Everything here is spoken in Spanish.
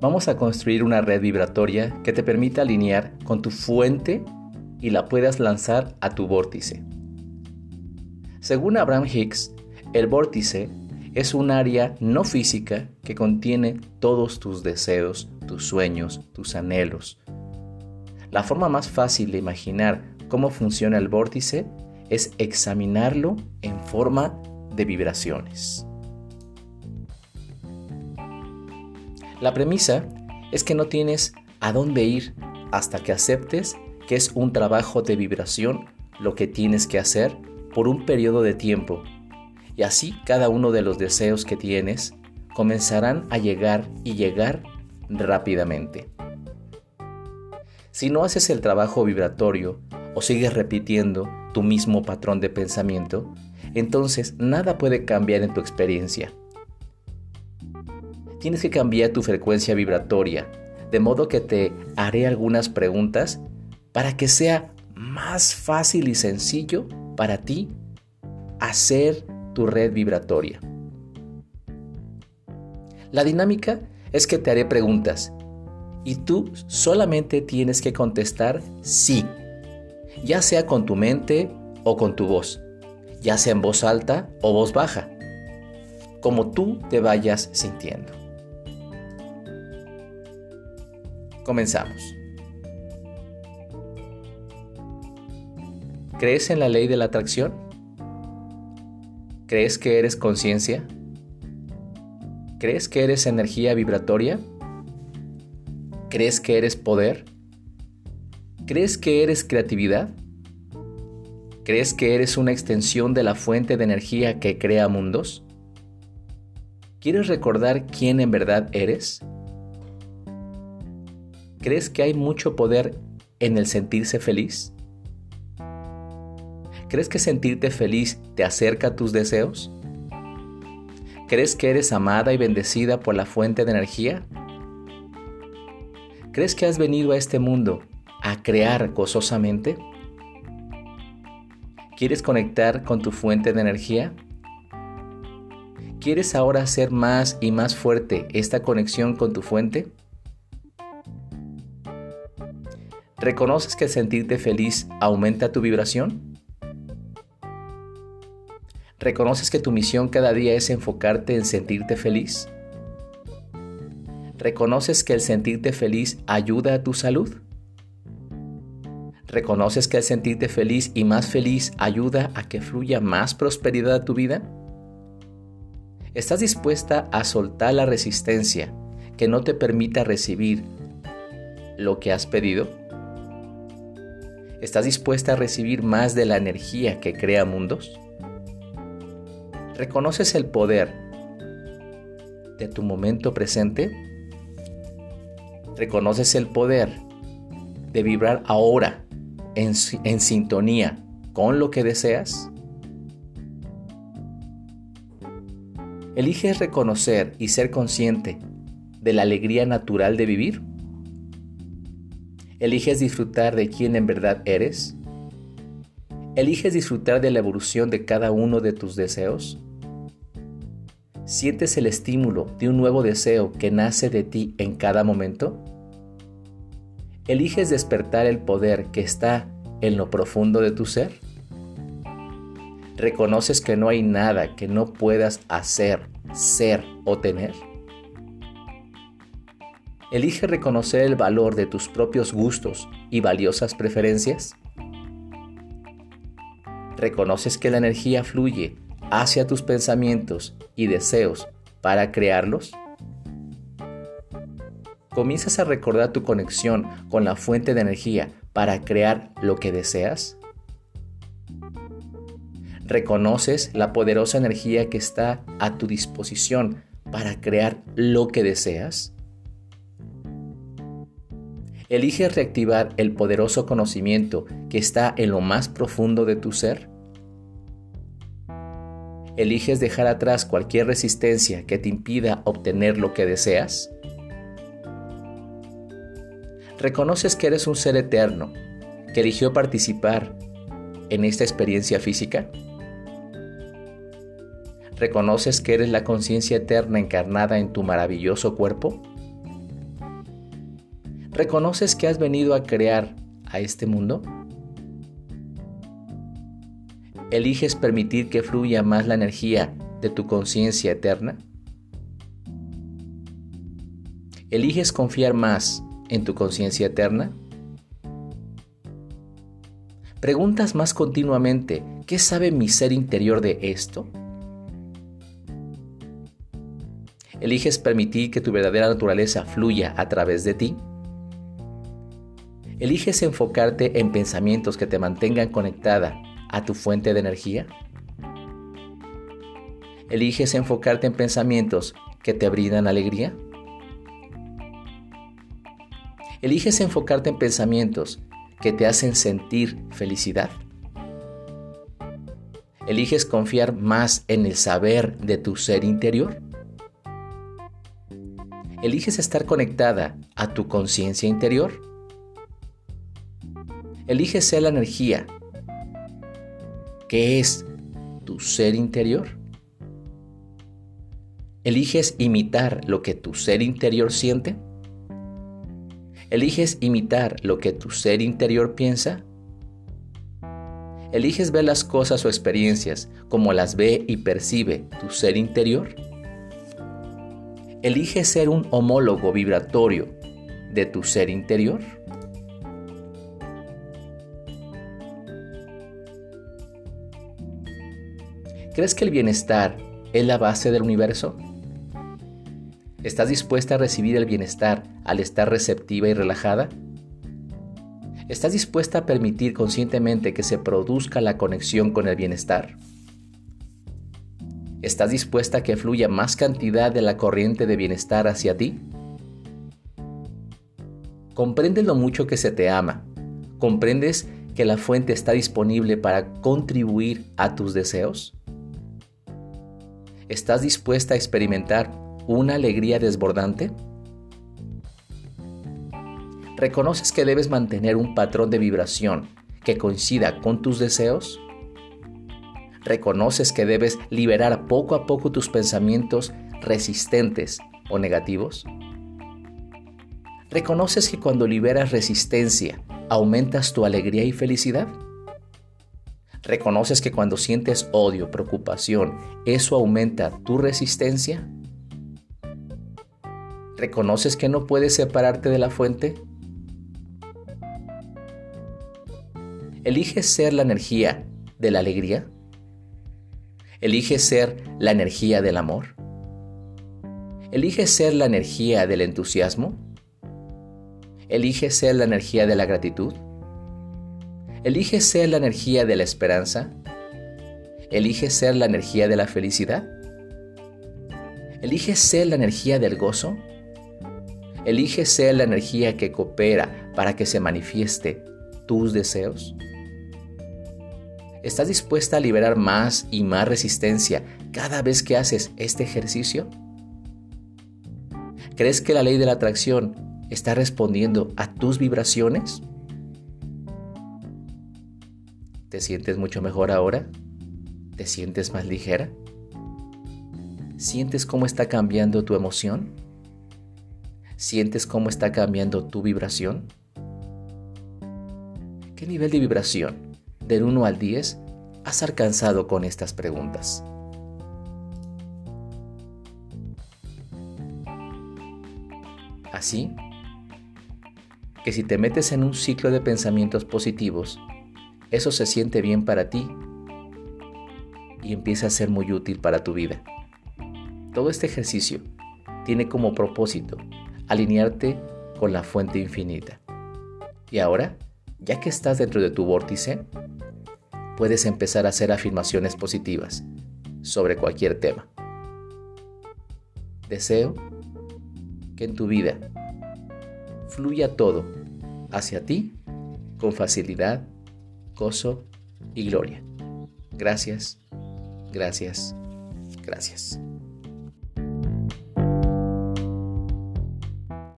Vamos a construir una red vibratoria que te permita alinear con tu fuente y la puedas lanzar a tu vórtice. Según Abraham Hicks, el vórtice es un área no física que contiene todos tus deseos, tus sueños, tus anhelos. La forma más fácil de imaginar cómo funciona el vórtice es examinarlo en forma de vibraciones. La premisa es que no tienes a dónde ir hasta que aceptes que es un trabajo de vibración lo que tienes que hacer por un periodo de tiempo. Y así cada uno de los deseos que tienes comenzarán a llegar y llegar rápidamente. Si no haces el trabajo vibratorio o sigues repitiendo tu mismo patrón de pensamiento, entonces nada puede cambiar en tu experiencia. Tienes que cambiar tu frecuencia vibratoria, de modo que te haré algunas preguntas para que sea más fácil y sencillo para ti hacer tu red vibratoria. La dinámica es que te haré preguntas y tú solamente tienes que contestar sí, ya sea con tu mente o con tu voz, ya sea en voz alta o voz baja, como tú te vayas sintiendo. Comenzamos. ¿Crees en la ley de la atracción? ¿Crees que eres conciencia? ¿Crees que eres energía vibratoria? ¿Crees que eres poder? ¿Crees que eres creatividad? ¿Crees que eres una extensión de la fuente de energía que crea mundos? ¿Quieres recordar quién en verdad eres? ¿Crees que hay mucho poder en el sentirse feliz? ¿Crees que sentirte feliz te acerca a tus deseos? ¿Crees que eres amada y bendecida por la fuente de energía? ¿Crees que has venido a este mundo a crear gozosamente? ¿Quieres conectar con tu fuente de energía? ¿Quieres ahora hacer más y más fuerte esta conexión con tu fuente? ¿Reconoces que sentirte feliz aumenta tu vibración? ¿Reconoces que tu misión cada día es enfocarte en sentirte feliz? ¿Reconoces que el sentirte feliz ayuda a tu salud? ¿Reconoces que el sentirte feliz y más feliz ayuda a que fluya más prosperidad a tu vida? ¿Estás dispuesta a soltar la resistencia que no te permita recibir lo que has pedido? ¿Estás dispuesta a recibir más de la energía que crea mundos? ¿Reconoces el poder de tu momento presente? ¿Reconoces el poder de vibrar ahora en, sintonía con lo que deseas? ¿Eliges reconocer y ser consciente de la alegría natural de vivir? ¿Eliges disfrutar de quién en verdad eres? ¿Eliges disfrutar de la evolución de cada uno de tus deseos? ¿Sientes el estímulo de un nuevo deseo que nace de ti en cada momento? ¿Eliges despertar el poder que está en lo profundo de tu ser? ¿Reconoces que no hay nada que no puedas hacer, ser o tener? ¿Elige reconocer el valor de tus propios gustos y valiosas preferencias? ¿Reconoces que la energía fluye hacia tus pensamientos y deseos para crearlos? ¿Comienzas a recordar tu conexión con la fuente de energía para crear lo que deseas? ¿Reconoces la poderosa energía que está a tu disposición para crear lo que deseas? ¿Eliges reactivar el poderoso conocimiento que está en lo más profundo de tu ser? ¿Eliges dejar atrás cualquier resistencia que te impida obtener lo que deseas? ¿Reconoces que eres un ser eterno que eligió participar en esta experiencia física? ¿Reconoces que eres la conciencia eterna encarnada en tu maravilloso cuerpo? ¿Reconoces que has venido a crear a este mundo? ¿Eliges permitir que fluya más la energía de tu conciencia eterna? ¿Eliges confiar más en tu conciencia eterna? ¿Preguntas más continuamente, ¿qué sabe mi ser interior de esto? ¿Eliges permitir que tu verdadera naturaleza fluya a través de ti? ¿Eliges enfocarte en pensamientos que te mantengan conectada a tu fuente de energía? ¿Eliges enfocarte en pensamientos que te brindan alegría? ¿Eliges enfocarte en pensamientos que te hacen sentir felicidad? ¿Eliges confiar más en el saber de tu ser interior? ¿Eliges estar conectada a tu conciencia interior? ¿Eliges ser la energía que es tu ser interior? ¿Eliges imitar lo que tu ser interior siente? ¿Eliges imitar lo que tu ser interior piensa? ¿Eliges ver las cosas o experiencias como las ve y percibe tu ser interior? Elige ser un homólogo vibratorio de tu ser interior. ¿Crees que el bienestar es la base del universo? ¿Estás dispuesta a recibir el bienestar al estar receptiva y relajada? ¿Estás dispuesta a permitir conscientemente que se produzca la conexión con el bienestar? ¿Estás dispuesta a que fluya más cantidad de la corriente de bienestar hacia ti? ¿Comprendes lo mucho que se te ama? ¿Comprendes que la fuente está disponible para contribuir a tus deseos? ¿Estás dispuesta a experimentar una alegría desbordante? ¿Reconoces que debes mantener un patrón de vibración que coincida con tus deseos? reconoces que debes liberar poco a poco tus pensamientos resistentes o negativos? ¿Reconoces que cuando liberas resistencia aumentas tu alegría y felicidad? ¿Reconoces que cuando sientes odio, preocupación, eso aumenta tu resistencia? ¿Reconoces que no puedes separarte de la fuente? ¿Eliges ser la energía de la alegría? Elige ser la energía del amor. Elige ser la energía del entusiasmo. Elige ser la energía de la gratitud. Elige ser la energía de la esperanza. Elige ser la energía de la felicidad. Elige ser la energía del gozo. Elige ser la energía que coopera para que se manifieste tus deseos. ¿Estás dispuesta a liberar más y más resistencia cada vez que haces este ejercicio? ¿Crees que la ley de la atracción está respondiendo a tus vibraciones? ¿Te sientes mucho mejor ahora? ¿Te sientes más ligera? ¿Sientes cómo está cambiando tu emoción? ¿Sientes cómo está cambiando tu vibración? ¿Qué nivel de vibración del 1 al 10 has alcanzado con estas preguntas? Así que si te metes en un ciclo de pensamientos positivos, eso se siente bien para ti y empieza a ser muy útil para tu vida. Todo este ejercicio tiene como propósito alinearte con la fuente infinita. Y ahora, ya que estás dentro de tu vórtice, puedes empezar a hacer afirmaciones positivas sobre cualquier tema. Deseo que en tu vida fluya todo hacia ti con facilidad, gozo y gloria. Gracias, gracias, gracias.